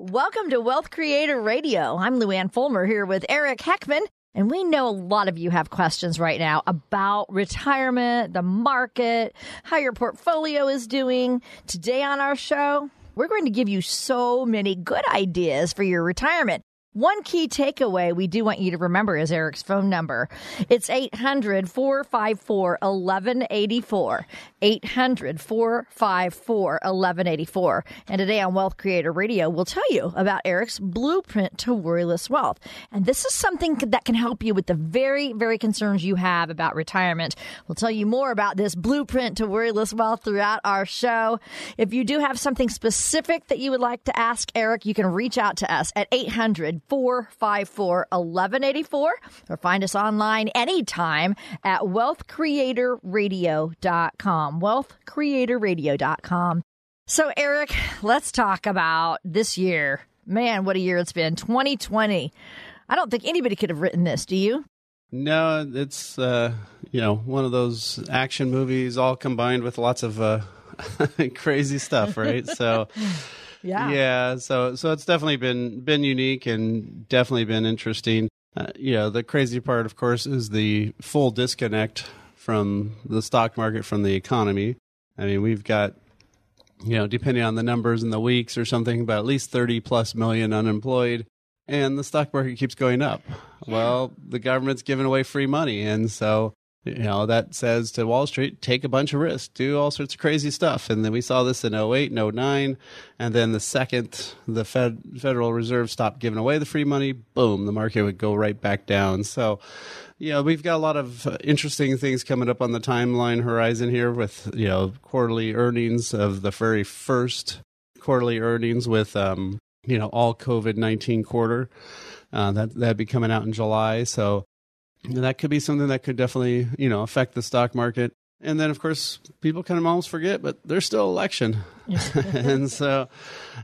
Welcome to Wealth Creator Radio. I'm Luann Fulmer here with Eric Heckman. And we know a lot of you have questions right now about retirement, the market, how your portfolio is doing. Today on our show, we're going to give you so many good ideas for your retirement. One key takeaway we do want you to remember is Eric's phone number. It's 800 454 1184. 800 454 1184. And today on Wealth Creator Radio, we'll tell you about Eric's blueprint to worryless wealth. And this is something that can help you with the very, very concerns you have about retirement. We'll tell you more about this blueprint to worryless wealth throughout our show. If you do have something specific that you would like to ask Eric, you can reach out to us at 800 454 1184 or find us online anytime at wealthcreatorradio.com. Wealthcreatorradio.com. So, Eric, let's talk about this year. Man, what a year it's been 2020. I don't think anybody could have written this, do you? No, it's uh, you know one of those action movies all combined with lots of uh, crazy stuff, right? So Yeah. yeah, so so it's definitely been been unique and definitely been interesting. Uh, you know, the crazy part, of course, is the full disconnect from the stock market from the economy. I mean, we've got you know, depending on the numbers in the weeks or something, but at least 30 plus million unemployed, and the stock market keeps going up. Well, the government's giving away free money. And so, you know, that says to Wall Street, take a bunch of risks, do all sorts of crazy stuff. And then we saw this in 08 and 09. And then the second the Fed, Federal Reserve stopped giving away the free money, boom, the market would go right back down. So, you know, we've got a lot of interesting things coming up on the timeline horizon here with, you know, quarterly earnings of the very first quarterly earnings with, um, you know, all COVID 19 quarter. Uh, that, that'd be coming out in July. So that could be something that could definitely, you know, affect the stock market. And then, of course, people kind of almost forget, but there's still election. and so,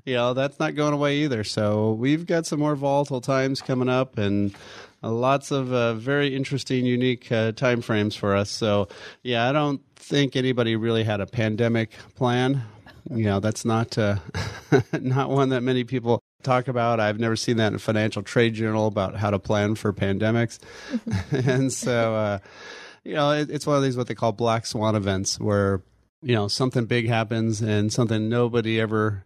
you know, that's not going away either. So we've got some more volatile times coming up and uh, lots of uh, very interesting, unique uh, time frames for us. So, yeah, I don't think anybody really had a pandemic plan. You know, that's not uh, not one that many people talk about. I've never seen that in financial trade journal about how to plan for pandemics. and so, uh, you know, it, it's one of these what they call black swan events where, you know, something big happens and something nobody ever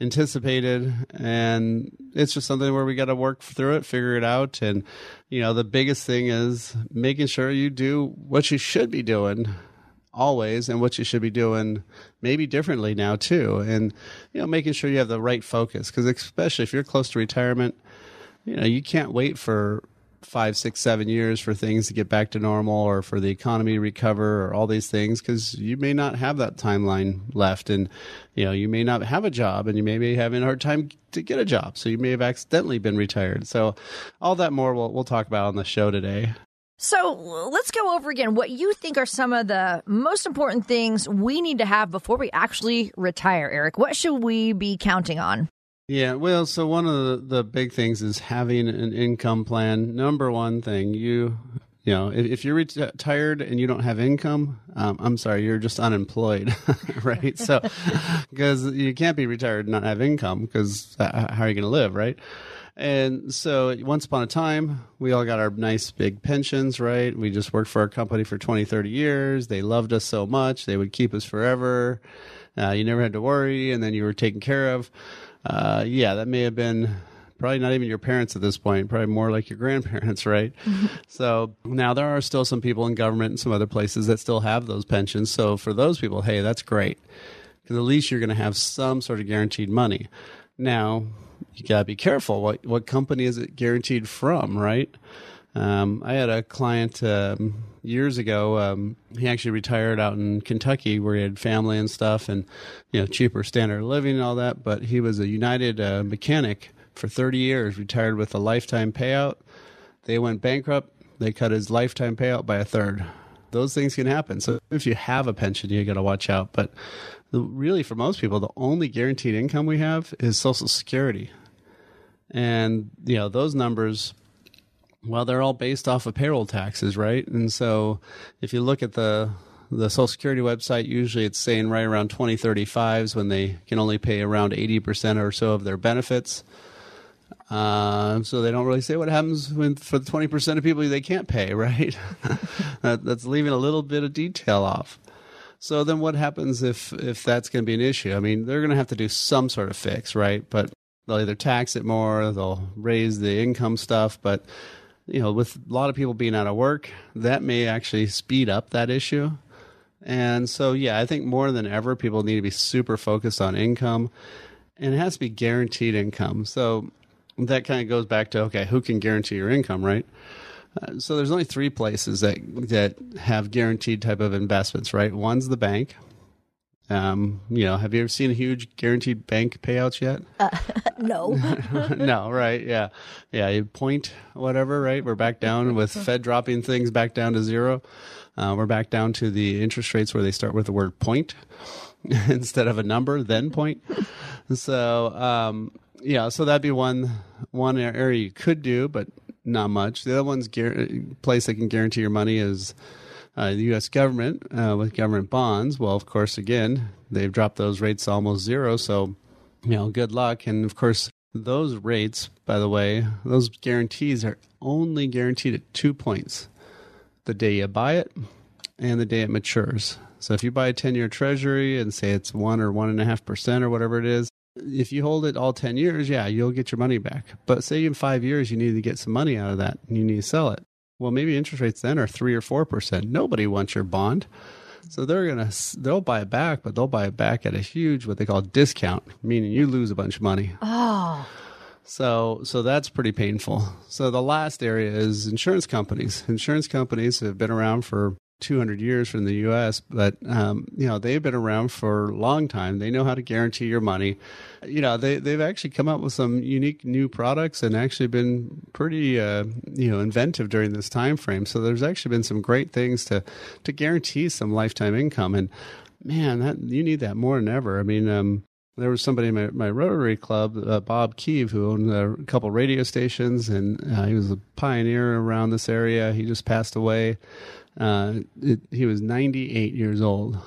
anticipated and it's just something where we got to work through it figure it out and you know the biggest thing is making sure you do what you should be doing always and what you should be doing maybe differently now too. And you know making sure you have the right focus because especially if you're close to retirement you know you can't wait for five six seven years for things to get back to normal or for the economy to recover or all these things because you may not have that timeline left and you know you may not have a job and you may be having a hard time to get a job. So you may have accidentally been retired. So all that more we'll, we'll talk about on the show today So let's go over again what you think are some of the most important things we need to have before we actually retire, Eric. What should we be counting on? Yeah, well, so one of the, the big things is having an income plan. Number one thing, you you know, if, if you're retired and you don't have income, um, I'm sorry, you're just unemployed, right? So, because you can't be retired and not have income, because how are you going to live, right? And so, once upon a time, we all got our nice big pensions, right? We just worked for our company for 20, 30 years. They loved us so much, they would keep us forever. Uh, you never had to worry, and then you were taken care of. Uh, yeah, that may have been probably not even your parents at this point, probably more like your grandparents, right? So now there are still some people in government and some other places that still have those pensions. So for those people, hey, that's great because at least you're going to have some sort of guaranteed money. Now you got to be careful. What what company is it guaranteed from, right? Um, I had a client um, years ago. Um, he actually retired out in Kentucky, where he had family and stuff, and you know cheaper standard of living and all that. But he was a United uh, mechanic for 30 years, retired with a lifetime payout. They went bankrupt. They cut his lifetime payout by a third. Those things can happen. So if you have a pension, you got to watch out. But really, for most people, the only guaranteed income we have is Social Security, and you know those numbers well, they're all based off of payroll taxes, right? And so if you look at the the Social Security website, usually it's saying right around 2035s when they can only pay around 80% or so of their benefits. Uh, so they don't really say what happens when, for the 20% of people they can't pay, right? that, that's leaving a little bit of detail off. So then what happens if, if that's going to be an issue? I mean, they're going to have to do some sort of fix, right? But they'll either tax it more, they'll raise the income stuff, but you know, with a lot of people being out of work, that may actually speed up that issue. And so, yeah, I think more than ever, people need to be super focused on income, and it has to be guaranteed income. So that kind of goes back to okay, who can guarantee your income, right? Uh, so there's only three places that that have guaranteed type of investments, right? One's the bank, um, you know, have you ever seen a huge guaranteed bank payouts yet? Uh, no. no, right? Yeah, yeah. You point whatever, right? We're back down with Fed dropping things back down to zero. Uh, we're back down to the interest rates where they start with the word point instead of a number, then point. So, um, yeah, so that'd be one one area you could do, but not much. The other one's place that can guarantee your money is uh, the U.S. government uh, with government bonds. Well, of course, again, they've dropped those rates almost zero. So, you know, good luck. And of course, those rates, by the way, those guarantees are only guaranteed at two points the day you buy it and the day it matures. So if you buy a 10 year treasury and say it's one or one and a half percent or whatever it is, if you hold it all 10 years, yeah, you'll get your money back. But say in five years you need to get some money out of that and you need to sell it. Well, maybe interest rates then are three or four percent. Nobody wants your bond, so they're gonna they'll buy it back, but they'll buy it back at a huge what they call discount, meaning you lose a bunch of money. Oh. So so that's pretty painful. So the last area is insurance companies. Insurance companies have been around for 200 years from the U.S., but um, you know they've been around for a long time. They know how to guarantee your money. You know they they've actually come up with some unique new products and actually been pretty uh, you know inventive during this time frame. So there's actually been some great things to to guarantee some lifetime income. And man, that you need that more than ever. I mean. Um, there was somebody in my, my Rotary Club, uh, Bob Keeve, who owned a couple radio stations, and uh, he was a pioneer around this area. He just passed away. Uh, it, he was 98 years old,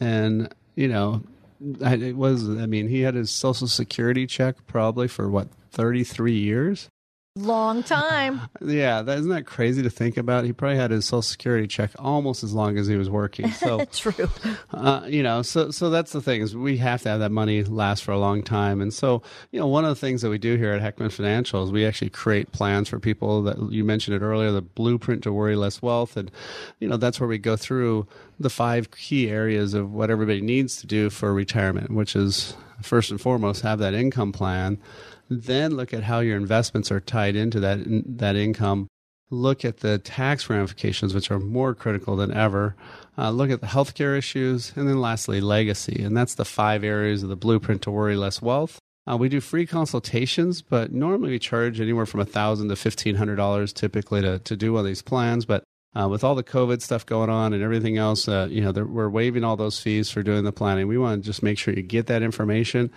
and you know, it was. I mean, he had his Social Security check probably for what 33 years. Long time. Yeah, that isn't that crazy to think about. He probably had his Social Security check almost as long as he was working. So true. Uh, you know, so so that's the thing is we have to have that money last for a long time. And so you know, one of the things that we do here at Heckman Financial is we actually create plans for people that you mentioned it earlier, the blueprint to worry less wealth, and you know that's where we go through the five key areas of what everybody needs to do for retirement, which is first and foremost have that income plan then look at how your investments are tied into that that income. Look at the tax ramifications, which are more critical than ever. Uh, look at the healthcare issues, and then lastly, legacy. And that's the five areas of the blueprint to worry less wealth. Uh, we do free consultations, but normally we charge anywhere from a thousand to fifteen hundred dollars typically to to do one of these plans. But uh, with all the COVID stuff going on and everything else, uh, you know, we're waiving all those fees for doing the planning. We want to just make sure you get that information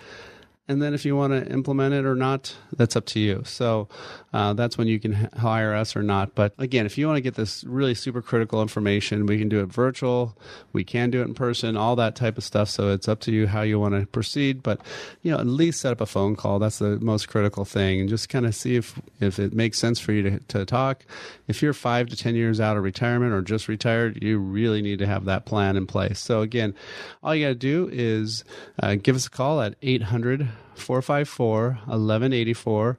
and then if you want to implement it or not, that's up to you. So uh, that's when you can hire us or not. But again, if you want to get this really super critical information, we can do it virtual. We can do it in person, all that type of stuff. So it's up to you how you want to proceed. But you know, at least set up a phone call. That's the most critical thing, and just kind of see if if it makes sense for you to, to talk. If you're five to ten years out of retirement or just retired, you really need to have that plan in place. So again, all you got to do is uh, give us a call at eight hundred. 454 1184.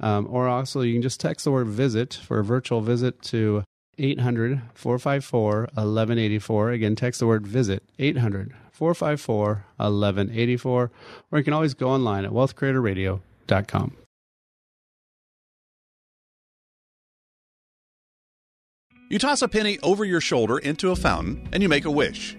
Um, or also, you can just text the word visit for a virtual visit to 800 454 1184. Again, text the word visit 800 454 1184. Or you can always go online at wealthcreatorradio.com. You toss a penny over your shoulder into a fountain and you make a wish.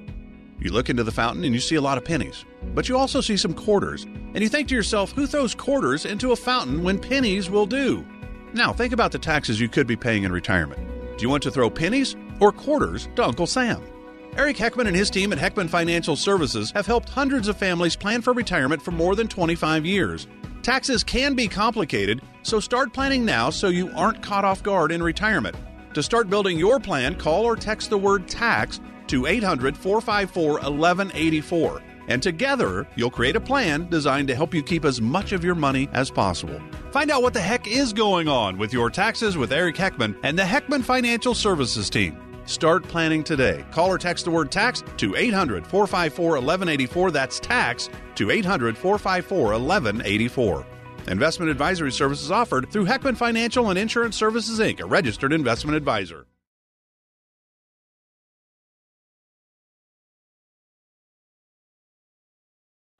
You look into the fountain and you see a lot of pennies, but you also see some quarters. And you think to yourself, who throws quarters into a fountain when pennies will do? Now, think about the taxes you could be paying in retirement. Do you want to throw pennies or quarters to Uncle Sam? Eric Heckman and his team at Heckman Financial Services have helped hundreds of families plan for retirement for more than 25 years. Taxes can be complicated, so start planning now so you aren't caught off guard in retirement. To start building your plan, call or text the word tax to 800 454 1184. And together, you'll create a plan designed to help you keep as much of your money as possible. Find out what the heck is going on with your taxes with Eric Heckman and the Heckman Financial Services team. Start planning today. Call or text the word tax to 800 454 1184. That's tax to 800 454 1184. Investment advisory services offered through Heckman Financial and Insurance Services Inc., a registered investment advisor.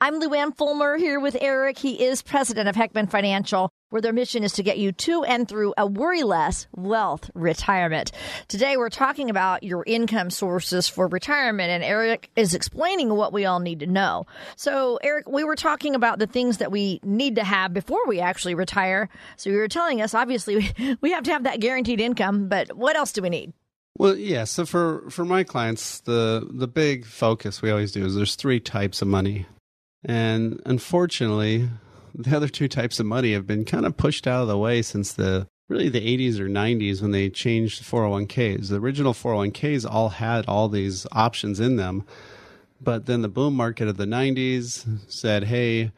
I'm Luann Fulmer here with Eric. He is president of Heckman Financial, where their mission is to get you to and through a worry less wealth retirement. Today, we're talking about your income sources for retirement, and Eric is explaining what we all need to know. So, Eric, we were talking about the things that we need to have before we actually retire. So, you were telling us, obviously, we have to have that guaranteed income, but what else do we need? Well, yeah. So for for my clients, the the big focus we always do is there's three types of money. And unfortunately, the other two types of money have been kind of pushed out of the way since the really the 80s or 90s when they changed 401ks. The original 401ks all had all these options in them. But then the boom market of the 90s said, hey,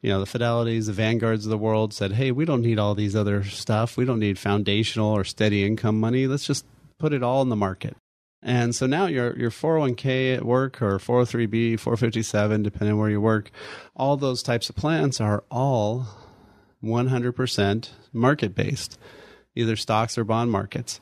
you know, the Fidelities, the Vanguards of the world said, hey, we don't need all these other stuff. We don't need foundational or steady income money. Let's just put it all in the market. And so now your your 401k at work or 403b, 457, depending where you work, all those types of plans are all 100% market based, either stocks or bond markets.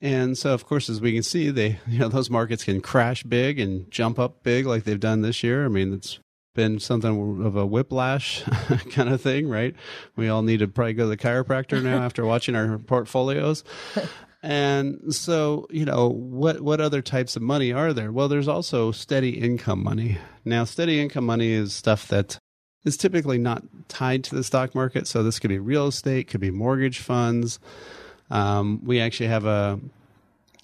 And so, of course, as we can see, they you know those markets can crash big and jump up big like they've done this year. I mean, it's been something of a whiplash kind of thing, right? We all need to probably go to the chiropractor now after watching our portfolios. And so, you know, what what other types of money are there? Well, there's also steady income money. Now, steady income money is stuff that is typically not tied to the stock market. So this could be real estate, could be mortgage funds. Um, we actually have a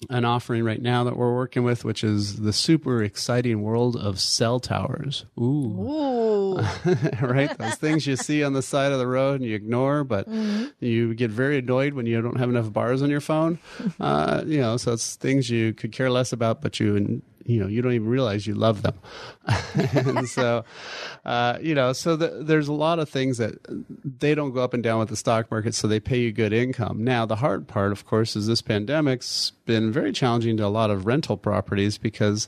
an offering right now that we're working with, which is the super exciting world of cell towers. Ooh. Ooh. right? Those things you see on the side of the road and you ignore, but mm-hmm. you get very annoyed when you don't have enough bars on your phone. Uh, you know, so it's things you could care less about, but you you know you don't even realize you love them. And so uh, you know so the, there's a lot of things that they don't go up and down with the stock market so they pay you good income. Now the hard part of course is this pandemic's been very challenging to a lot of rental properties because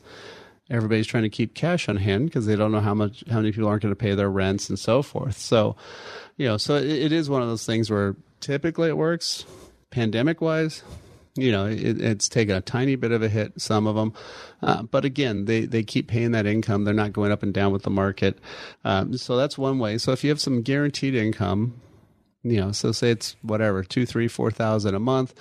everybody's trying to keep cash on hand because they don't know how much how many people aren't going to pay their rents and so forth. So you know so it, it is one of those things where typically it works. Pandemic wise you know, it, it's taken a tiny bit of a hit, some of them. Uh, but again, they, they keep paying that income. They're not going up and down with the market. Um, so that's one way. So if you have some guaranteed income, you know, so say it's whatever, two, three, four thousand a month,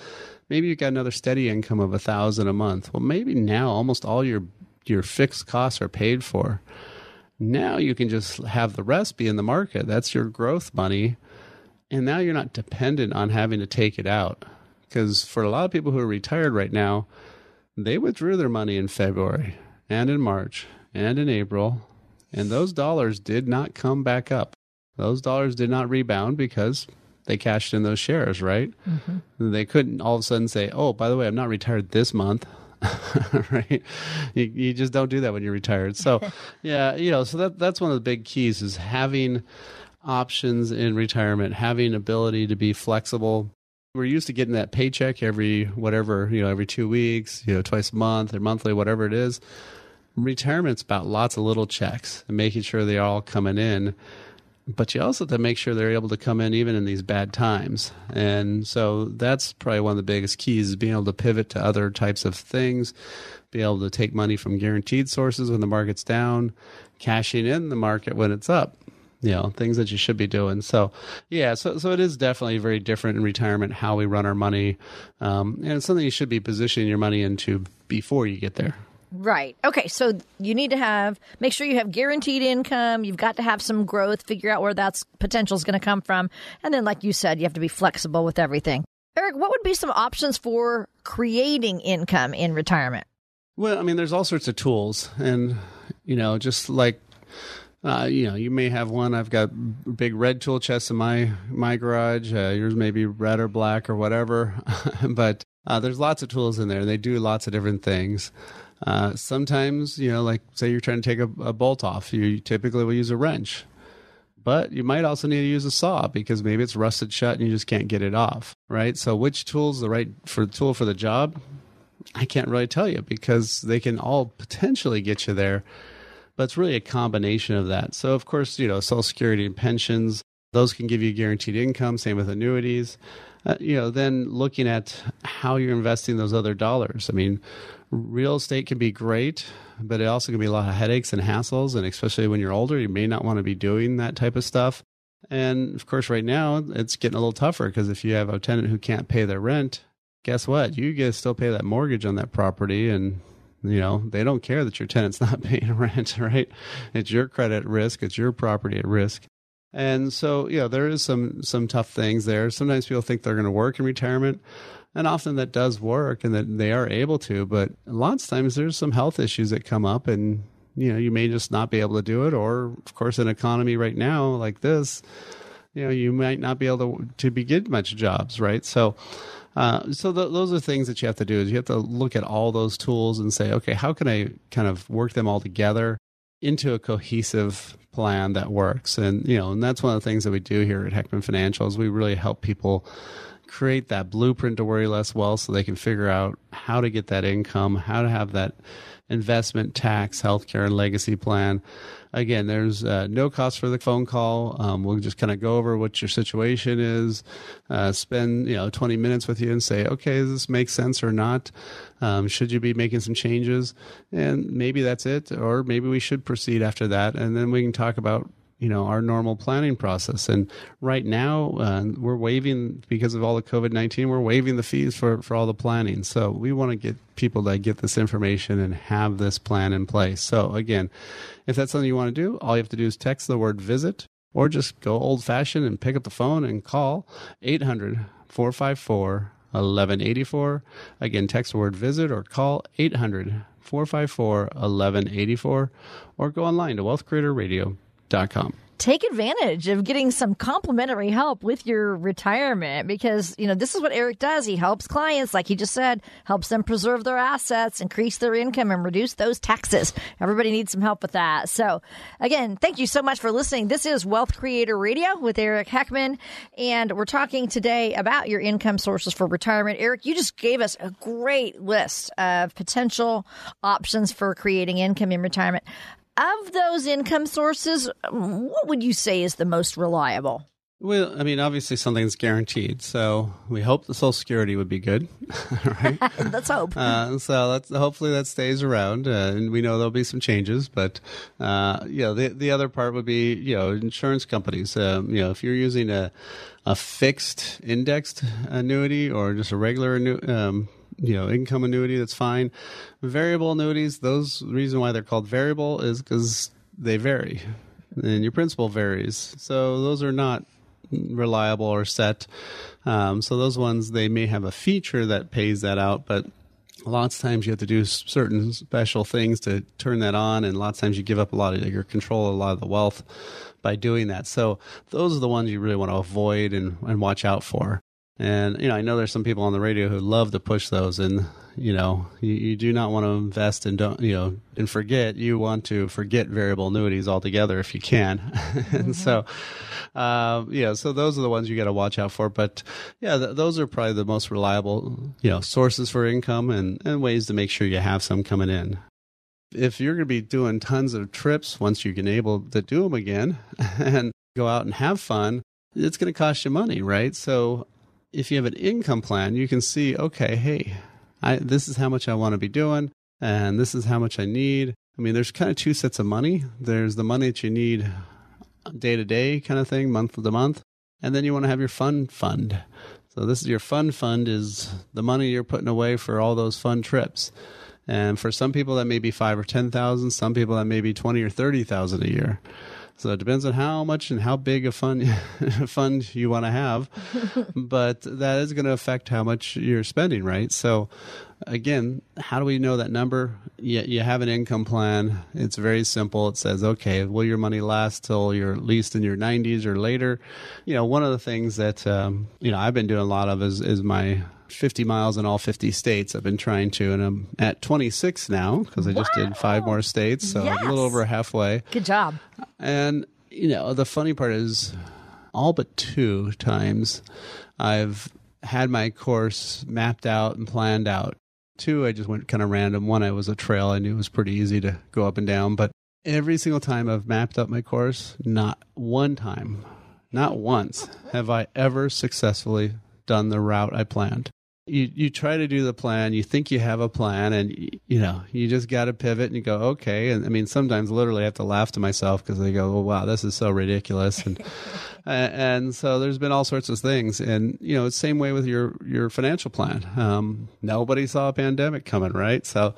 maybe you've got another steady income of a thousand a month. Well, maybe now almost all your, your fixed costs are paid for. Now you can just have the rest be in the market. That's your growth money. And now you're not dependent on having to take it out because for a lot of people who are retired right now, they withdrew their money in February and in March and in April, and those dollars did not come back up. Those dollars did not rebound because they cashed in those shares, right? Mm-hmm. They couldn't all of a sudden say, "Oh, by the way, I'm not retired this month." right? You, you just don't do that when you're retired. So, yeah, you know, so that that's one of the big keys is having options in retirement, having ability to be flexible we're used to getting that paycheck every whatever you know every two weeks you know twice a month or monthly whatever it is. Retirement's about lots of little checks and making sure they're all coming in. But you also have to make sure they're able to come in even in these bad times. And so that's probably one of the biggest keys is being able to pivot to other types of things be able to take money from guaranteed sources when the market's down cashing in the market when it's up you know things that you should be doing so yeah so so it is definitely very different in retirement how we run our money um, and it's something you should be positioning your money into before you get there Right. Okay. So you need to have make sure you have guaranteed income. You've got to have some growth. Figure out where that's potential is going to come from, and then, like you said, you have to be flexible with everything. Eric, what would be some options for creating income in retirement? Well, I mean, there's all sorts of tools, and you know, just like uh, you know, you may have one. I've got big red tool chests in my my garage. Uh, yours may be red or black or whatever, but uh, there's lots of tools in there. They do lots of different things. Uh, sometimes, you know, like say you're trying to take a, a bolt off, you typically will use a wrench, but you might also need to use a saw because maybe it's rusted shut and you just can't get it off, right? So, which tool's the right for tool for the job? I can't really tell you because they can all potentially get you there, but it's really a combination of that. So, of course, you know, Social Security and pensions, those can give you guaranteed income. Same with annuities. Uh, you know, then looking at how you're investing those other dollars. I mean, real estate can be great, but it also can be a lot of headaches and hassles. And especially when you're older, you may not want to be doing that type of stuff. And of course, right now it's getting a little tougher because if you have a tenant who can't pay their rent, guess what? You to still pay that mortgage on that property, and you know they don't care that your tenant's not paying rent, right? It's your credit risk, it's your property at risk. And so, yeah, there is some some tough things there. Sometimes people think they're going to work in retirement, and often that does work and that they are able to but lots of times there's some health issues that come up and you know you may just not be able to do it or of course an economy right now like this you know you might not be able to to be get much jobs right so uh, so th- those are things that you have to do is you have to look at all those tools and say okay how can i kind of work them all together into a cohesive plan that works? And you know and that's one of the things that we do here at heckman financials we really help people create that blueprint to worry less well so they can figure out how to get that income, how to have that investment, tax, healthcare, and legacy plan. Again, there's uh, no cost for the phone call. Um, we'll just kind of go over what your situation is, uh, spend you know 20 minutes with you, and say, okay, does this make sense or not? Um, should you be making some changes? And maybe that's it, or maybe we should proceed after that, and then we can talk about you know our normal planning process. And right now uh, we're waiving because of all the covid-19 we're waiving the fees for, for all the planning. So we want to get people to get this information and have this plan in place. So again if that's something you want to do all you have to do is text the word visit or just go old fashioned and pick up the phone and call 800 454 1184 again text the word visit or call 800 454 1184 or go online to wealthcreatorradio.com com. Take advantage of getting some complimentary help with your retirement because, you know, this is what Eric does. He helps clients, like he just said, helps them preserve their assets, increase their income, and reduce those taxes. Everybody needs some help with that. So, again, thank you so much for listening. This is Wealth Creator Radio with Eric Heckman, and we're talking today about your income sources for retirement. Eric, you just gave us a great list of potential options for creating income in retirement of those income sources, what would you say is the most reliable? Well, I mean, obviously something's guaranteed, so we hope the Social Security would be good, right? let's hope. Uh, so let's hopefully that stays around, uh, and we know there'll be some changes. But uh, you know, the the other part would be you know insurance companies. Um, you know, if you're using a a fixed indexed annuity or just a regular um, you know income annuity that's fine. Variable annuities those reason why they're called variable is because they vary and your principal varies. So those are not reliable or set. Um, so those ones they may have a feature that pays that out but lots of times you have to do certain special things to turn that on and lots of times you give up a lot of your control a lot of the wealth by doing that. So those are the ones you really want to avoid and, and watch out for and you know, I know there's some people on the radio who love to push those, and you know, you, you, do not want to invest and don't you know and forget. You want to forget variable annuities altogether if you can. Mm-hmm. and so, uh, yeah, so those are the ones you got to watch out for. But yeah, th- those are probably the most reliable, you know, sources for income and, and ways to make sure you have some coming in if you're going to be doing tons of trips once you can able to do them again and go out and have fun, it's going to cost you money, right? So if you have an income plan, you can see, okay, hey, I, this is how much I want to be doing, and this is how much I need. I mean, there's kind of two sets of money. There's the money that you need day to day kind of thing, month to month. And then you want to have your fun fund. So this is your fun fund is the money you're putting away for all those fun trips. And for some people that may be five or ten thousand, some people that may be twenty or thirty thousand a year. So it depends on how much and how big a fund fund you want to have, but that is going to affect how much you're spending, right? So again, how do we know that number? You, you have an income plan. It's very simple. It says, okay, will your money last till you're at least in your 90s or later? You know, one of the things that um, you know I've been doing a lot of is is my 50 miles in all 50 states. I've been trying to, and I'm at 26 now because I just did five more states, so Yes. a little over halfway. Good job. And you know, the funny part is, all but two times, I've had my course mapped out and planned out. Two, I just went kind of random. One, I was a trail. I knew it was pretty easy to go up and down. But every single time I've mapped up my course, not one time, not once have I ever successfully done the route I planned. You you try to do the plan, you think you have a plan, and you know you just got to pivot and you go okay. And I mean sometimes literally I have to laugh to myself because I go, oh, wow, this is so ridiculous, and and, so there's been all sorts of things, and you know it's same way with your your financial plan. Um, nobody saw a pandemic coming, right? So,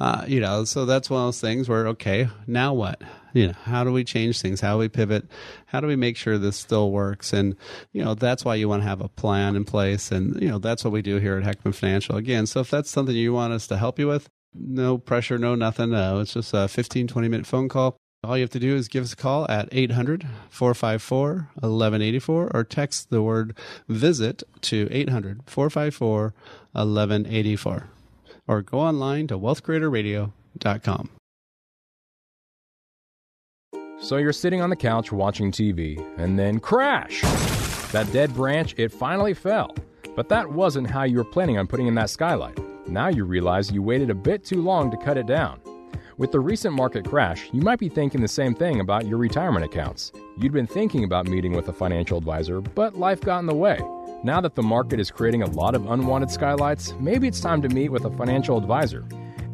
uh, you know, so that's one of those things where okay, now what? You know, how do we change things? How do we pivot? How do we make sure this still works? And you know, that's why you want to have a plan in place, and you know, that's what we do here at Heckman Financial. Again, so if that's something you want us to help you with, no pressure, no nothing. No, it's just a 15, 20 minute phone call. All you have to do is give us a call at 800 454 1184 or text the word visit to 800 454 1184 or go online to wealthcreatorradio.com. So you're sitting on the couch watching TV, and then crash! That dead branch, it finally fell. But that wasn't how you were planning on putting in that skylight. Now you realize you waited a bit too long to cut it down. With the recent market crash, you might be thinking the same thing about your retirement accounts. You'd been thinking about meeting with a financial advisor, but life got in the way. Now that the market is creating a lot of unwanted skylights, maybe it's time to meet with a financial advisor.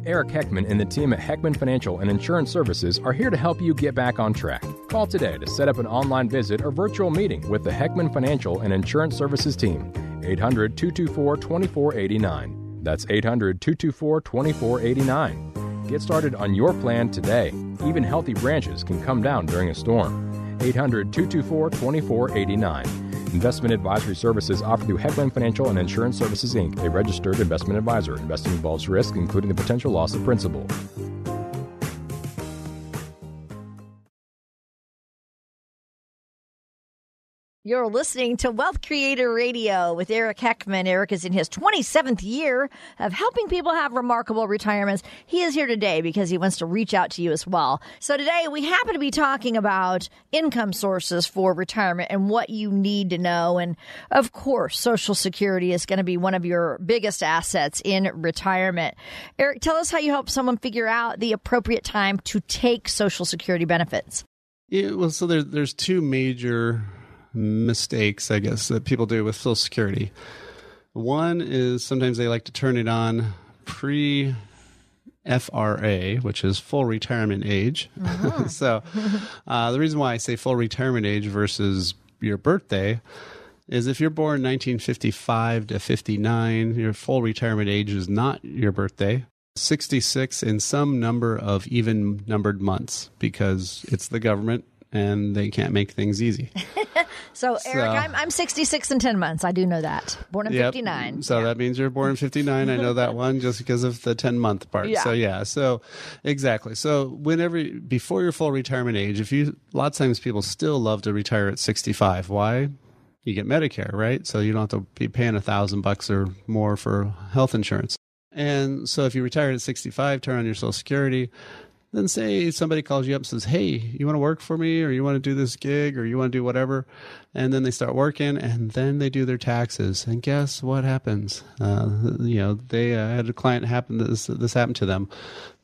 Eric Heckman and the team at Heckman Financial and Insurance Services are here to help you get back on track. Call today to set up an online visit or virtual meeting with the Heckman Financial and Insurance Services team. 800 224 2489. That's 800 224 2489. Get started on your plan today. Even healthy branches can come down during a storm. 800 224 2489. Investment advisory services offered through Heckman Financial and Insurance Services Inc., a registered investment advisor. Investing involves risk, including the potential loss of principal. You're listening to Wealth Creator Radio with Eric Heckman. Eric is in his 27th year of helping people have remarkable retirements. He is here today because he wants to reach out to you as well. So today we happen to be talking about income sources for retirement and what you need to know. And of course, Social Security is going to be one of your biggest assets in retirement. Eric, tell us how you help someone figure out the appropriate time to take Social Security benefits. Yeah, well, so there, there's two major mistakes, I guess, that people do with Social Security. One is sometimes they like to turn it on pre FRA, which is full retirement age. so uh, the reason why I say full retirement age versus your birthday is if you're born 1955 to 59, your full retirement age is not your birthday. 66 in some number of even numbered months because it's the government and they can't make things easy. So, Eric, I'm, I'm 66 and 10 months. I do know that. Born in Yep. 59. So that means you're born in 59. I know that one just because of the 10 month part. Yeah. So yeah, so exactly. So whenever before your full retirement age, if you a lot of times people still love to retire at 65. Why? You get Medicare, right? So you don't have to be paying a thousand bucks or more for health insurance. And so if you retire at 65, turn on your Social Security, then say somebody calls you up and says, Hey, you want to work for me or you want to do this gig or you want to do whatever. And then they start working and then they do their taxes. And guess what happens? Uh, you know, they uh, had a client happen, this, this happened to them.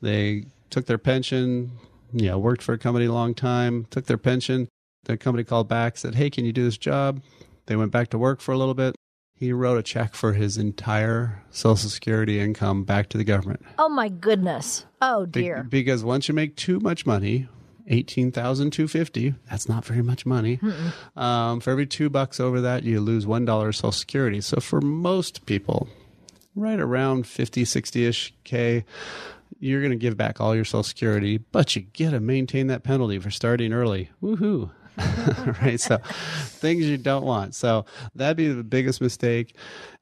They took their pension, you know, worked for a company a long time, took their pension. The company called back, said, Hey, can you do this job? They went back to work for a little bit. He wrote a check for his entire Social Security income back to the government. Oh, my goodness. Oh, Be- dear. because once you make too much money eighteen thousand two fifty. That's not very much money. Um, for every two bucks over that, you lose one dollar Social Security. So for most people, right around 50, 60 ish K, you're going to give back all your Social Security, but you get to maintain that penalty for starting early. Woohoo. right. So things you don't want. So that'd be the biggest mistake.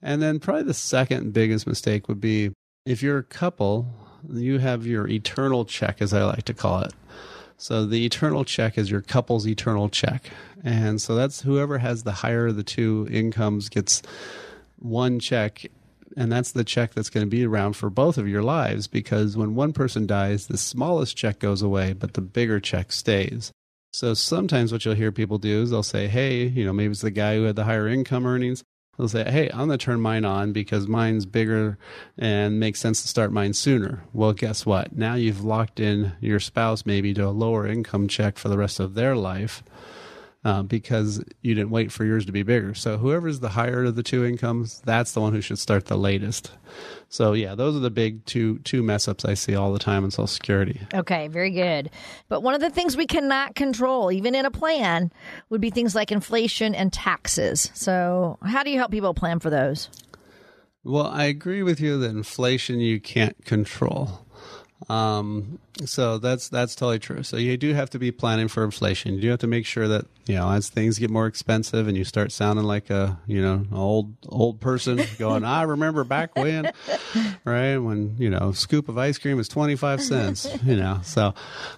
And then probably the second biggest mistake would be if you're a couple, you have your eternal check, as I like to call it. So the eternal check is your couple's eternal check. And so that's whoever has the higher of the two incomes gets one check and that's the check that's going to be around for both of your lives because when one person dies the smallest check goes away but the bigger check stays so sometimes what you'll hear people do is they'll say hey you know maybe it's the guy who had the higher income earnings they'll say hey i'm going to turn mine on because mine's bigger and makes sense to start mine sooner well guess what now you've locked in your spouse maybe to a lower income check for the rest of their life uh, because you didn't wait for yours to be bigger. So whoever's the higher of the two incomes, that's the one who should start the latest. So yeah, those are the big two two mess ups I see all the time in Social Security. Okay, very good. But one of the things we cannot control, even in a plan, would be things like inflation and taxes. So how do you help people plan for those? Well, I agree with you that inflation you can't control. Um, so that's that's totally true. So you do have to be planning for inflation. You do have to make sure that you know as things get more expensive and you start sounding like a you know old old person going, I remember back when, right when you know scoop of ice cream was twenty five cents. You know, so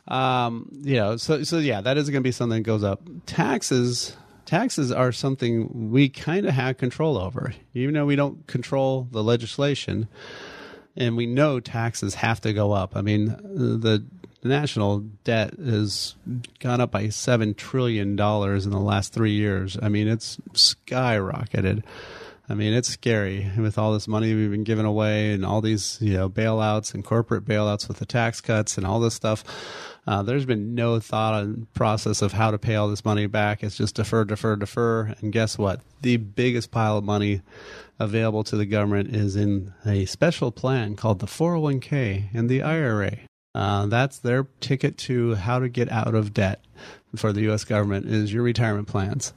um, you know, so so yeah, that is going to be something that goes up. Taxes taxes are something we kind of have control over, even though we don't control the legislation and we know taxes have to go up. I mean, the, national debt has gone up by seven trillion dollars in the last three years. I mean, it's skyrocketed. I mean, it's scary with all this money we've been giving away and all these, you know, bailouts and corporate bailouts with the tax cuts and all this stuff. Uh, there's been no thought and process of how to pay all this money back. It's just defer, defer, defer. And guess what? The biggest pile of money available to the government is in a special plan called the 401k and the IRA. Uh, that's their ticket to how to get out of debt for the U.S. government is your retirement plans.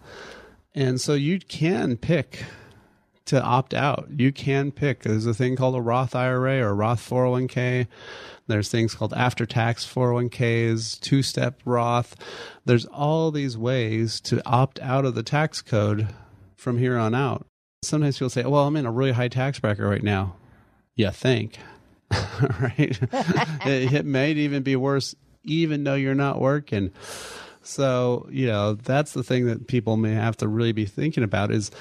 And so you can pick to opt out. You can pick. There's a thing called a Roth IRA or Roth 401k. There's things called after tax 401ks, two step Roth. There's all these ways to opt out of the tax code from here on out sometimes people say, "Well, I'm in a really high tax bracket right now." You think, right? it, it may even be worse, even though you're not working. So you know that's the thing that people may have to really be thinking about is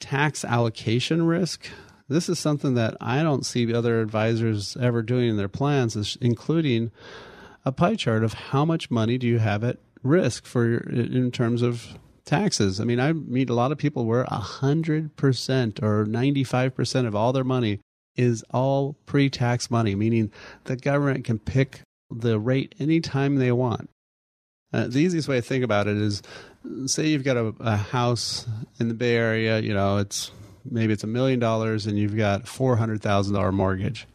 tax allocation risk. This is something that I don't see other advisors ever doing in their plans, is including a pie chart of how much money do you have at risk for your, in terms of taxes. I mean, I meet a lot of people where 100% or 95% of all their money is all pre tax money, meaning the government can pick the rate anytime they want. Uh, the easiest way to think about it is say you've got a, a house in the Bay Area, you know, it's maybe it's a million dollars and you've got $400,000 mortgage.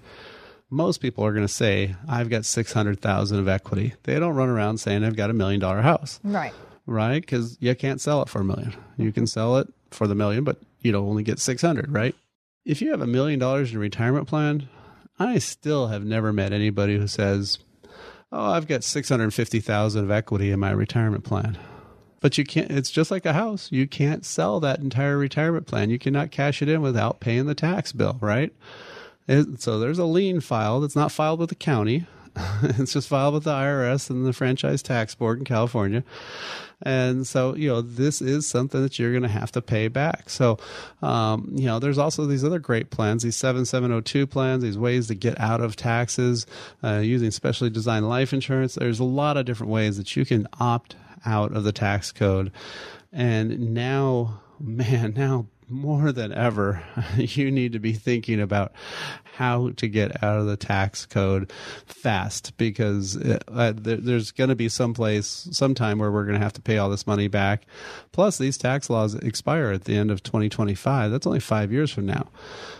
Most people are going to say, I've got 600,000 of equity. They don't run around saying I've got a million dollar house. Right right? Because you can't sell it for a million. You can sell it for the million, but you don't only get 600, right? If you have a million dollars in a retirement plan, I still have never met anybody who says, "Oh, I've got 650,000 of equity in my retirement plan." But you can't it's just like a house. You can't sell that entire retirement plan. You cannot cash it in without paying the tax bill, right? so there's a lien filed. It's not filed with the county. it's just filed with the IRS and the Franchise Tax Board in California. And so, you know, this is something that you're going to have to pay back. So, um, you know, there's also these other great plans, these 7702 plans, these ways to get out of taxes uh, using specially designed life insurance. There's a lot of different ways that you can opt out of the tax code. And now, man, now more than ever, you need to be thinking about how to get out of the tax code fast because it, uh, there, there's going to be some place, sometime where we're going to have to pay all this money back. Plus, these tax laws expire at the end of 2025. That's only five years from now.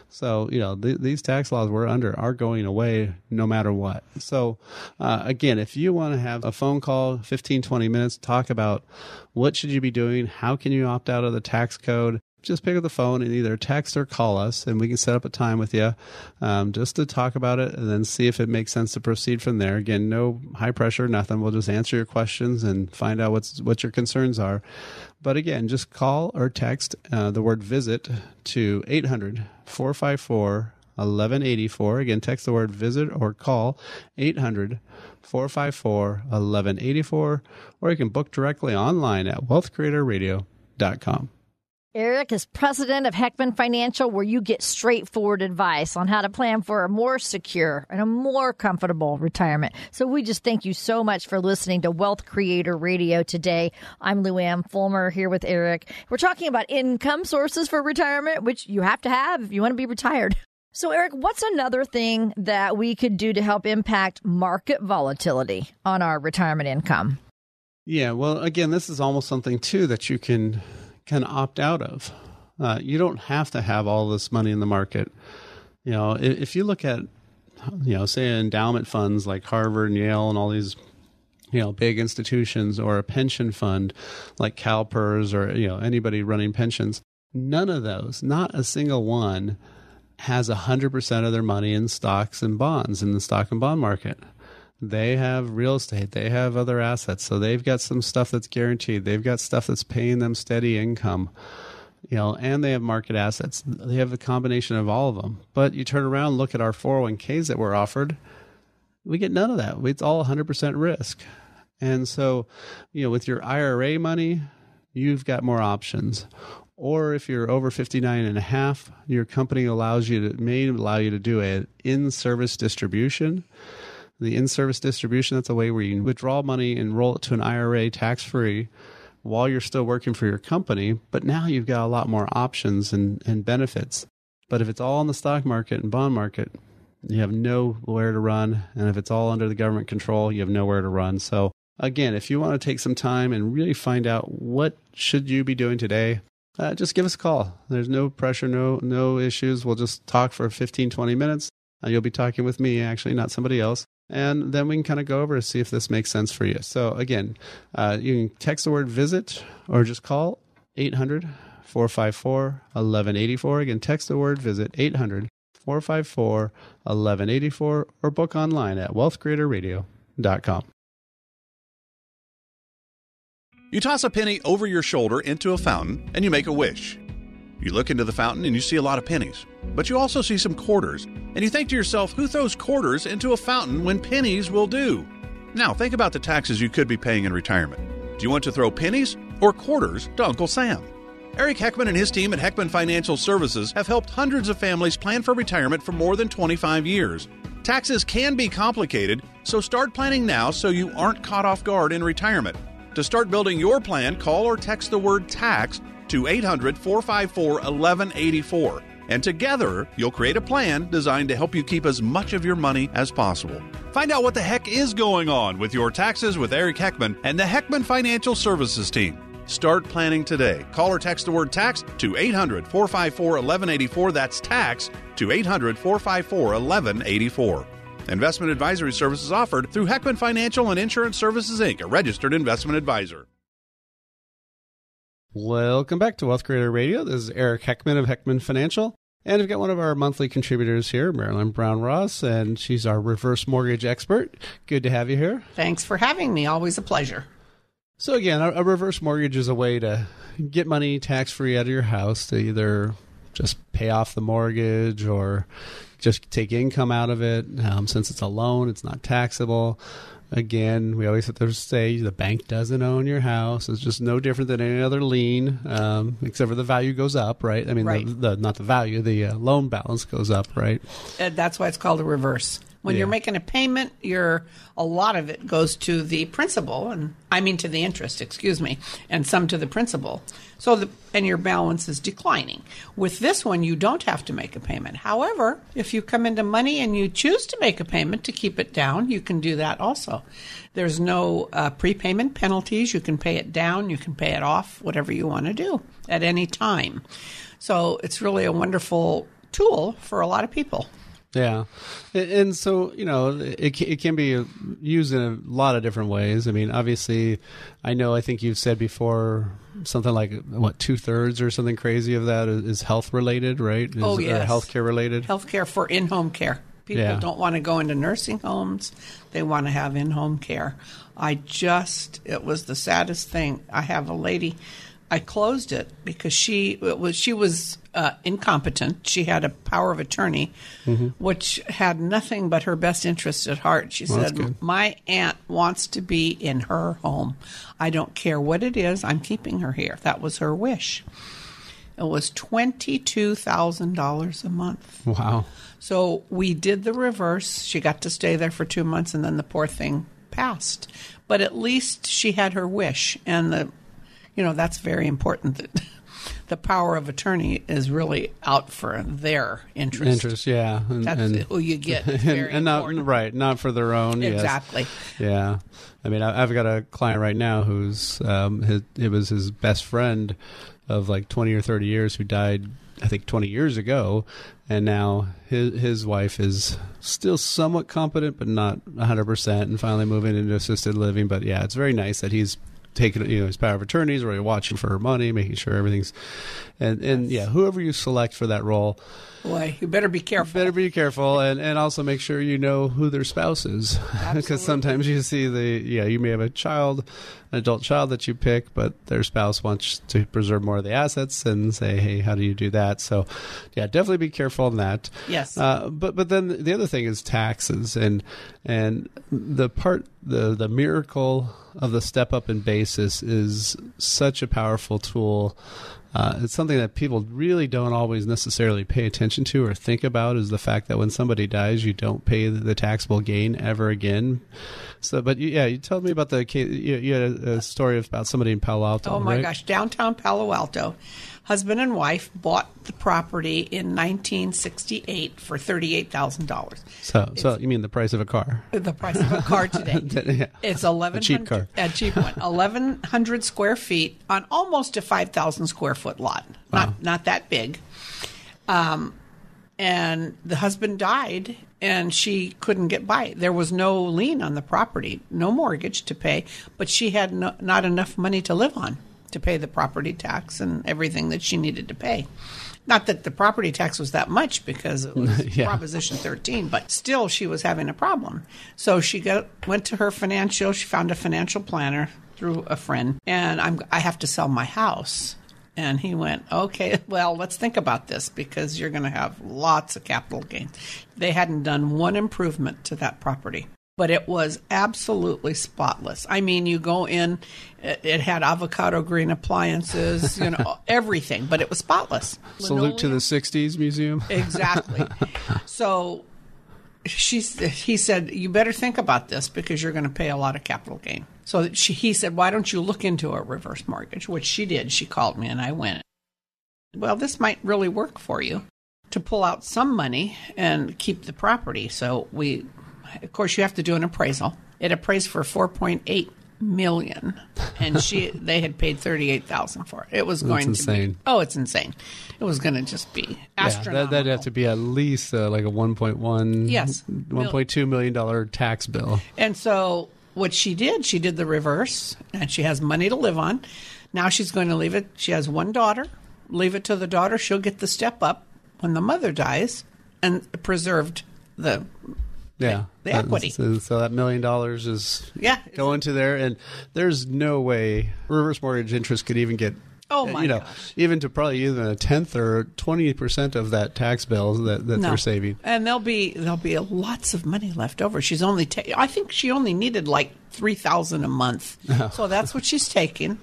So, you know, th- these tax laws we're under are going away no matter what. So, uh, again, if you want to have a phone call, 15, 20 minutes, talk about what should you be doing? How can you opt out of the tax code? Just pick up the phone and either text or call us, and we can set up a time with you um, just to talk about it and then see if it makes sense to proceed from there. Again, no high pressure, nothing. We'll just answer your questions and find out what's what your concerns are. But again, just call or text uh, the word visit to 800 454 1184. Again, text the word visit or call 800 454 1184, or you can book directly online at wealthcreatorradio.com. Eric is president of Heckman Financial, where you get straightforward advice on how to plan for a more secure and a more comfortable retirement. So we just thank you so much for listening to Wealth Creator Radio today. I'm Lou Luann Fulmer here with Eric. We're talking about income sources for retirement, which you have to have if you want to be retired. So, Eric, what's another thing that we could do to help impact market volatility on our retirement income? Yeah, well, again, this is almost something too that you can can opt out of. Uh, you don't have to have all this money in the market. You know, if, if you look at, you know, say endowment funds like Harvard and Yale and all these, you know, big institutions, or a pension fund like CalPERS or you know anybody running pensions, none of those, not a single one, has a hundred percent of their money in stocks and bonds in the stock and bond market they have real estate. They have other assets. So they've got some stuff that's guaranteed. They've got stuff that's paying them steady income you know and they have market assets. They have a combination of all of them. But you turn around look at our 401ks that we're offered we get none of that. It's all 100% risk. And so you know with your ira money you've got more options. Or if you're over 59 and a half your company allows you to may allow you to do an in-service distribution the in service distribution, that's a way where you withdraw money and roll it to an IRA tax free while you're still working for your company. But now you've got a lot more options and, and benefits. But if it's all in the stock market and bond market, you have nowhere to run. And if it's all under the government control, you have nowhere to run. So again, if you want to take some time and really find out what should you be doing today, uh, just give us a call. There's no pressure, no no issues. We'll just talk for 15, 20 minutes. Uh, you'll be talking with me, actually, not somebody else and then we can kind of go over to see if this makes sense for you. So again, uh, you can text the word visit or just call 800 454 1184. Again, text the word visit 800 454 1184 or book online at wealthcreatorradio.com. You toss a penny over your shoulder into a fountain and you make a wish. You look into the fountain and you see a lot of pennies, but you also see some quarters, and you think to yourself, who throws quarters into a fountain when pennies will do? Now, think about the taxes you could be paying in retirement. Do you want to throw pennies or quarters to Uncle Sam? Eric Heckman and his team at Heckman Financial Services have helped hundreds of families plan for retirement for more than 25 years. Taxes can be complicated, so start planning now so you aren't caught off guard in retirement. To start building your plan, call or text the word tax to 800 454 1184. And together, you'll create a plan designed to help you keep as much of your money as possible. Find out what the heck is going on with your taxes with Eric Heckman and the Heckman Financial Services team. Start planning today. Call or text the word tax to 800 454 1184. That's tax to 800 454 1184. Investment advisory services offered through Heckman Financial and Insurance Services Inc., a registered investment advisor. Welcome back to Wealth Creator Radio. This is Eric Heckman of Heckman Financial. And we've got one of our monthly contributors here, Marilyn Brown Ross, and she's our reverse mortgage expert. Good to have you here. Thanks for having me. Always a pleasure. So, again, a, a reverse mortgage is a way to get money tax free out of your house to either just pay off the mortgage or just take income out of it. Um, since it's a loan, it's not taxable. Again, we always have to say the bank doesn't own your house. It's just no different than any other lien, um, except for the value goes up, right? I mean, right. The, the, not the value, the uh, loan balance goes up, right? And that's why it's called a reverse. When you're making a payment, you're a lot of it goes to the principal, and I mean to the interest, excuse me, and some to the principal. So the and your balance is declining. With this one, you don't have to make a payment. However, if you come into money and you choose to make a payment to keep it down, you can do that also. There's no uh, prepayment penalties. You can pay it down, you can pay it off, whatever you want to do at any time. So it's really a wonderful tool for a lot of people. Yeah, and, so you know, it it can be used in a lot of different ways. I mean, obviously, I know. I think you've said before something like what two thirds or something crazy of that is, health related, right? Is, Oh, yes. healthcare related. Healthcare for in home care. People Yeah. don't want to go into nursing homes, they want to have in home care. I just, it was the saddest thing. I have a lady. I closed it because she it was she was uh, incompetent. She had a power of attorney, Mm-hmm. which had nothing but her best interest at heart. She Well, said, "My aunt wants to be in her home. I don't care what it is. I'm keeping her here." That was her wish. It was twenty two thousand dollars a month. Wow. So we did the reverse. She got to stay there for two months, and then the poor thing passed. But at least she had her wish, and the, you know, that's very important. That the power of attorney is really out for their interest. Interest, yeah, and, That's and, who you get. And, very and not important. right, not for their own. yes. Exactly. Yeah, I mean, I, I've got a client right now who's um, his, it was his best friend of like twenty or thirty years who died. I think twenty years ago, and now his his wife is still somewhat competent, but not hundred percent, and finally moving into assisted living. But yeah, it's very nice that he's taking you know his power of attorneys, really watching for her money, making sure everything's, and and yeah, whoever you select for that role. Boy, you better be careful. Better be careful, and, and also make sure you know who their spouse is, because sometimes you see the yeah you may have a child, an adult child that you pick, but their spouse wants to preserve more of the assets and say, hey, how do you do that? So, yeah, definitely be careful on that. Yes. Uh, but but then the other thing is taxes, and and the part the the miracle of the step up in basis is such a powerful tool. Uh, it's something that people really don't always necessarily pay attention to or think about is the fact that when somebody dies, you don't pay the, taxable gain ever again. So, but you, yeah, you told me about the case. You, you had a, a story about somebody in Palo Alto. Oh my right? gosh, downtown Palo Alto. Husband and wife bought the property in 1968 for $38,000. So, so you mean the price of a car? The price of a car today. Yeah. It's eleven cheap car. A cheap one. Eleven hundred square feet on almost a five thousand square foot lot. Not not that big. Um, and the husband died, and she couldn't get by. There was no lien on the property, no mortgage to pay, but she had no, not enough money to live on to pay the property tax and everything that she needed to pay. Not that the property tax was that much because it was Yeah. Proposition 13, but still she was having a problem. So she got, went to her financial, she found a financial planner through a friend, and I'm, I have to sell my house. And he went, okay, well, let's think about this because you're going to have lots of capital gains. They hadn't done one improvement to that property, but it was absolutely spotless. I mean, you go in, it, it had avocado green appliances, you know, everything, but it was spotless. Salute to the '60s museum. Exactly. so she, he said, you better think about this because you're going to pay a lot of capital gain. So she, he said, why don't you look into a reverse mortgage? Which she did. She called me and I went, well, this might really work for you to pull out some money and keep the property. So we, of course, you have to do an appraisal. It appraised for 4.8 million and she they had paid 38,000 for it. It was going to insane. be Oh, it's insane. It was going to just be Yeah, astronomical. that, that'd have to be at least uh, like a 1.1, Yes. 1.2 million dollar tax bill. And so what she did, she did the reverse, and she has money to live on. Now she's going to leave it. She has one daughter. Leave it to the daughter. She'll get the step up when the mother dies, and preserved the Yeah, the That- equity. So, so that million dollars is yeah. going to there, and there's no way reverse mortgage interest could even get. Oh, uh, my you know, gosh. even to probably even a tenth or twenty percent of that tax bill that, that No. they're saving. and there'll be there'll be lots of money left over. She's only ta- I think she only needed like three thousand a month, so that's what she's taking.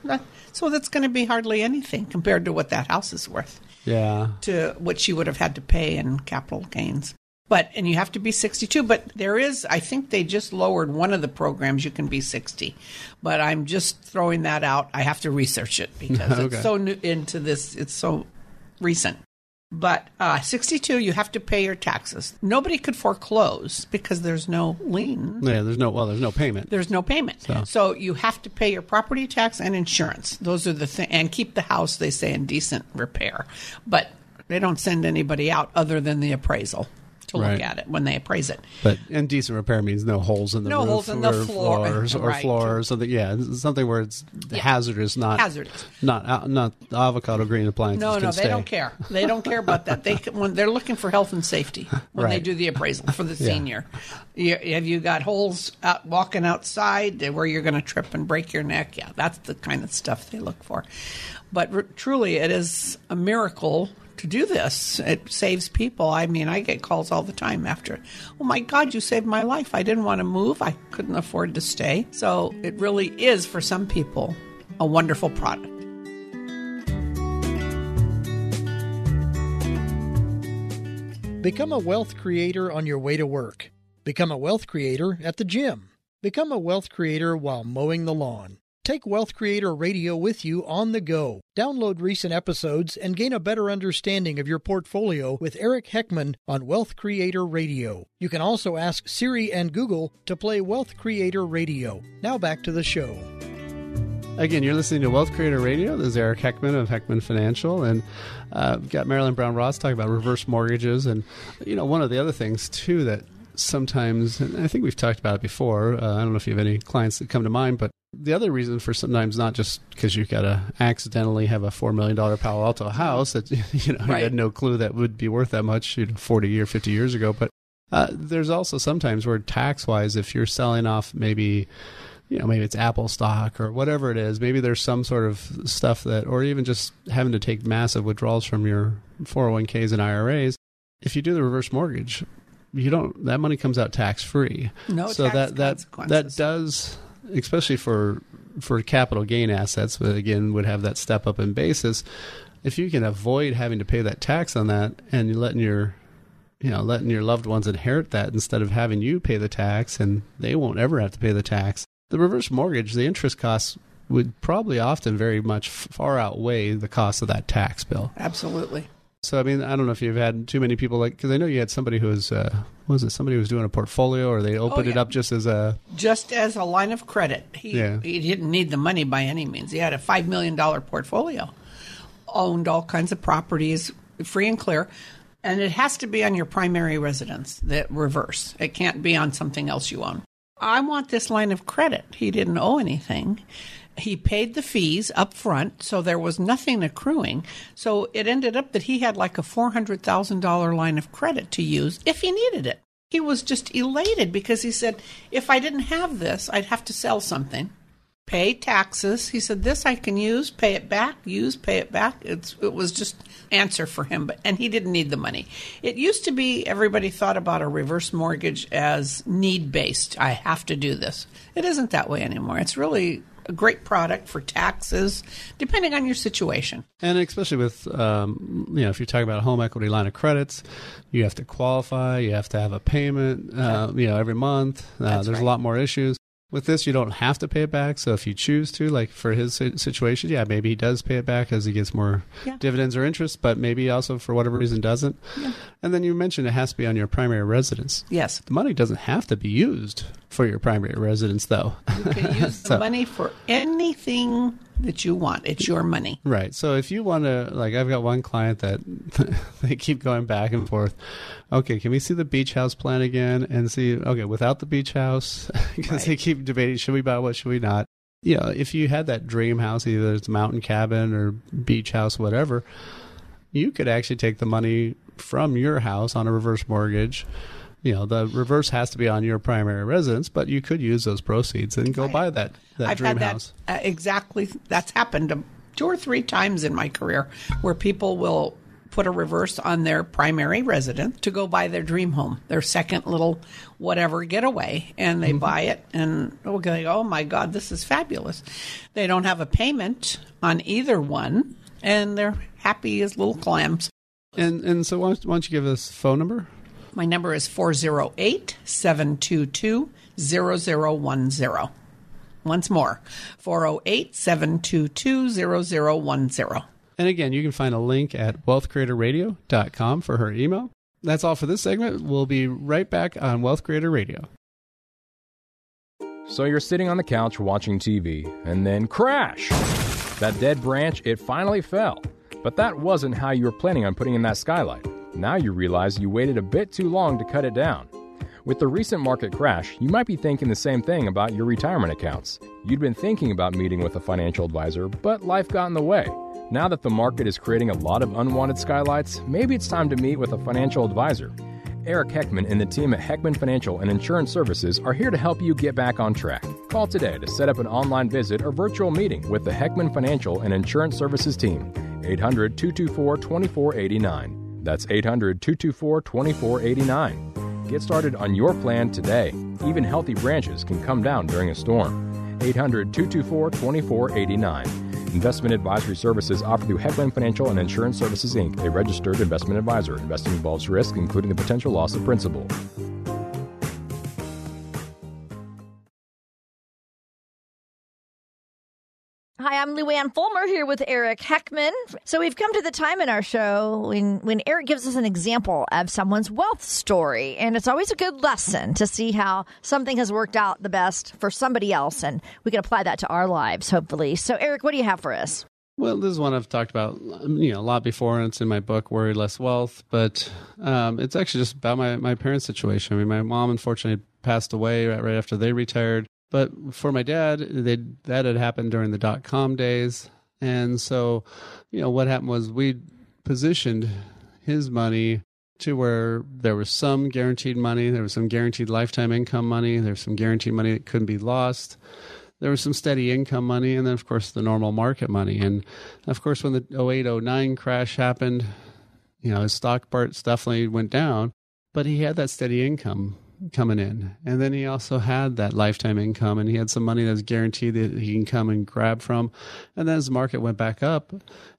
So that's going to be hardly anything compared to what that house is worth. Yeah, to what she would have had to pay in capital gains. But and you have to be 62. But there is, I think they just lowered one of the programs. You can be 60. But I'm just throwing that out. I have to research it because Okay. it's so new into this. It's so recent. But uh, 62, you have to pay your taxes. Nobody could foreclose because there's no lien. Yeah, there's no well, there's no payment. There's no payment. So- So. you have to pay your property tax and insurance. Those are the things. And keep the house, they say, in decent repair. But they don't send anybody out other than the appraisal to Right. look at it when they appraise it. But indecent repair means no holes in the No roof holes in the floor. floors or Right. floor or something. Yeah, something where it's Yeah. hazardous, not Hazardous. not uh, not avocado green appliances. No, no, they don't care. They don't care about that. They when they're looking for health and safety when they do the appraisal for the Yeah. senior. You, have you got holes out walking outside where you're going to trip and break your neck? Yeah, that's the kind of stuff they look for. But r- truly, it is a miracle to do this. It saves people. I mean, I get calls all the time after, "Oh my God, you saved my life! I didn't want to move. I couldn't afford to stay." So it really is for some people a wonderful product. Become a wealth creator on your way to work. Become a wealth creator at the gym. Become a wealth creator while mowing the lawn. Take Wealth Creator Radio with you on the go. Download recent episodes and gain a better understanding of your portfolio with Eric Heckman on Wealth Creator Radio. You can also ask Siri and Google to play Wealth Creator Radio. Now back to the show. Again, you're listening to Wealth Creator Radio. This is Eric Heckman of Heckman Financial, and uh, got Marilyn Brown Ross talking about reverse mortgages, and you know one of the other things too that sometimes, and I think we've talked about it before. Uh, I don't know if you have any clients that come to mind, but the other reason for sometimes not just because you've got to accidentally have a four million dollar Palo Alto house that you know you had no clue that would be worth that much you know, forty or fifty years ago, but uh, there's also sometimes where tax wise, if you're selling off maybe you know, maybe it's Apple stock or whatever it is. Maybe there's some sort of stuff that, or even just having to take massive withdrawals from your 401ks and IRAs. If you do the reverse mortgage, you don't. That money comes out tax free. No so tax that that that does, especially for for capital gain assets, but again would have that step up in basis. If you can avoid having to pay that tax on that, and you're letting your you know, letting your loved ones inherit that instead of having you pay the tax and they won't ever have to pay the tax. The reverse mortgage, the interest costs would probably often very much far outweigh the cost of that tax bill. Absolutely. So, I mean, I don't know if you've had too many people like, because I know you had somebody who was, uh, what was it, somebody who was doing a portfolio or they opened it yeah. up just as a, just as a line of credit. He, Yeah. he didn't need the money by any means. He had a $5 million portfolio, owned all kinds of properties, free and clear. And it has to be on your primary residence, that reverse. It can't be on something else you own. I want this line of credit. He didn't owe anything. He paid the fees up front, so there was nothing accruing. So it ended up that he had like a $400,000 line of credit to use if he needed it. He was just elated because he said, if I didn't have this, I'd have to sell something, pay taxes. He said, this I can use, pay it back, use, pay it back. It's, it was just answer for him, but, and he didn't need the money. It used to be everybody thought about a reverse mortgage as need based. I have to do this. It isn't that way anymore. It's really a great product for taxes, depending on your situation. and especially with, um, you know, if you're talking about a home equity line of credits, you have to qualify, you have to have a payment, uh, you know, every month. Uh, there's a lot more issues. With this, you don't have to pay it back. So if you choose to, like for his situation, yeah, maybe he does pay it back as he gets more Yeah. dividends or interest, but maybe also for whatever reason doesn't. And then you mentioned it has to be on your primary residence. Yes. The money doesn't have to be used for your primary residence, though. You can use So- the money for anything that you want. It's your money. Right. So if you want to, like, I've got one client that they keep going back and forth. Okay, can we see the beach house plan again and see? Okay, without the beach house, because they keep debating: should we buy what, should we not? You know, if you had that dream house, either it's a mountain cabin or beach house, whatever, you could actually take the money from your house on a reverse mortgage. You know, the reverse has to be on your primary residence, but you could use those proceeds and go buy that that I've dream had that house. uh, exactly. That's happened two or three times in my career where people will put a reverse on their primary residence to go buy their dream home, their second little whatever getaway, and Mm-hmm. they buy it and go, oh my God, this is fabulous. They don't have a payment on either one, and they're happy as little clams. And and so why don't, why don't you give us phone number? My number is 408 722 0010. Once more, 408 722 0010. And again, you can find a link at wealthcreatorradio.com for her email. That's all for this segment. We'll be right back on Wealth Creator Radio. So you're sitting on the couch watching TV, and then crash! That dead branch, it finally fell. But that wasn't how you were planning on putting in that skylight. Now you realize you waited a bit too long to cut it down. With the recent market crash, you might be thinking the same thing about your retirement accounts. You'd been thinking about meeting with a financial advisor, but life got in the way. Now that the market is creating a lot of unwanted skylights, maybe it's time to meet with a financial advisor. Eric Heckman and the team at Heckman Financial and Insurance Services are here to help you get back on track. Call today to set up an online visit or virtual meeting with the Heckman Financial and Insurance Services team. 800 224 2489. That's 800 224 2489. Get started on your plan today. Even healthy branches can come down during a storm. 800 224 2489. Investment advisory services offered through Heckman Financial and Insurance Services Inc., a registered investment advisor. Investing involves risk, including the potential loss of principal. I'm Luann Fulmer here with Eric Heckman. So we've come to the time in our show when, when Eric gives us an example of someone's wealth story. And it's always a good lesson to see how something has worked out the best for somebody else. And we can apply that to our lives, hopefully. So, Eric, what do you have for us? Well, this is one I've talked about, you know, a lot before, and it's in my book, Worry Less Wealth. But um, it's actually just about my, my parents' situation. I mean, my mom unfortunately passed away right, right after they retired. But for my dad, they, that had happened during the dot com days. And so, you know, what happened was we positioned his money to where there was some guaranteed money, there was some guaranteed lifetime income money, there was some guaranteed money that couldn't be lost. There was some steady income money, and then, of course, the normal market money. And of course, when the 08 09 crash happened, you know, his stock parts definitely went down, but he had that steady income coming in. And then he also had that lifetime income and he had some money that was guaranteed that he can come and grab from. And then as the market went back up,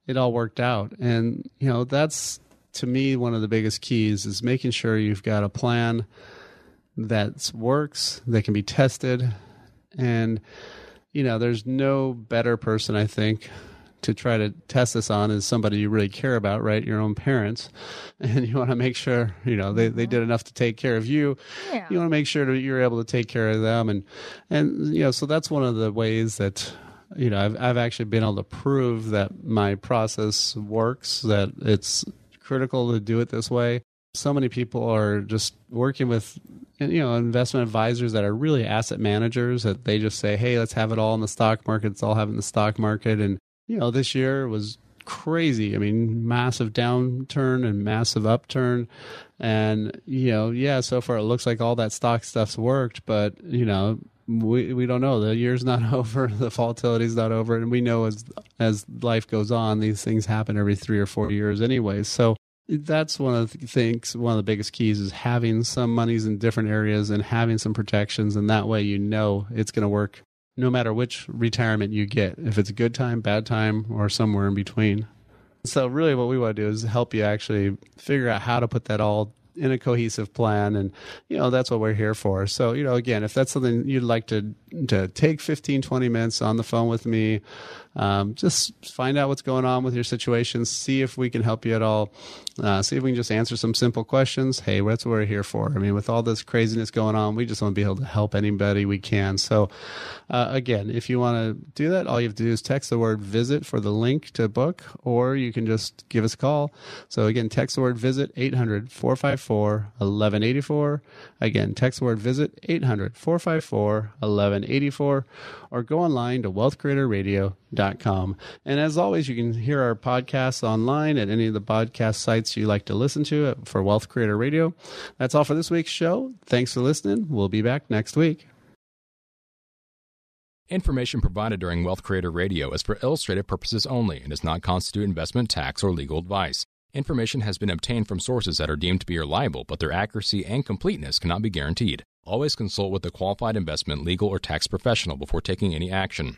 it all worked out. And, you know, that's to me one of the biggest keys is making sure you've got a plan that works, that can be tested. And, you know, there's no better person, I think, to try to test this on is somebody you really care about, right? Your own parents. And you want to make sure, you know, they, they mm-hmm. did enough to take care of you. Yeah. You want to make sure that you're able to take care of them. And, and, you know, so that's one of the ways that, you know, I've, I've actually been able to prove that my process works, that it's critical to do it this way. So many people are just working with you know investment advisors that are really asset managers that they just say hey let's have it all in the stock market it's all having the stock market and you know, this year was crazy. I mean, massive downturn and massive upturn. And, you know, yeah, so far it looks like all that stock stuff's worked, but, you know, we we don't know. The year's not over, the volatility's not over, and we know as as life goes on, these things happen every three or four years anyway. So that's one of the things one of the biggest keys is having some monies in different areas and having some protections and that way you know it's going to work no matter which retirement you get, if it's a good time, bad time, or somewhere in between. So, really, what we want to do is help you actually figure out how to put that all in a cohesive plan and you know that's what we're here for so you know again if that's something you'd like to to take 15 20 minutes on the phone with me um, just find out what's going on with your situation. See if we can help you at all. Uh, see if we can just answer some simple questions. Hey that's what we're here for. I mean with all this craziness going on we just want to be able to help anybody we can. So uh, again if you want to do that all you have to do is text the word visit for the link to book or you can just give us a call. So again text the word visit 800 454 1184 again text the word visit 800 454 1184 or go online to wealthcreatorradio.com. And as always, you can hear our podcasts online at any of the podcast sites you like to listen to for Wealth Creator Radio. That's all for this week's show. Thanks for listening. We'll be back next week. Information provided during Wealth Creator Radio is for illustrative purposes only and does not constitute investment, tax, or legal advice. Information has been obtained from sources that are deemed to be reliable, but their accuracy and completeness cannot be guaranteed. Always consult with a qualified investment, legal, or tax professional before taking any action.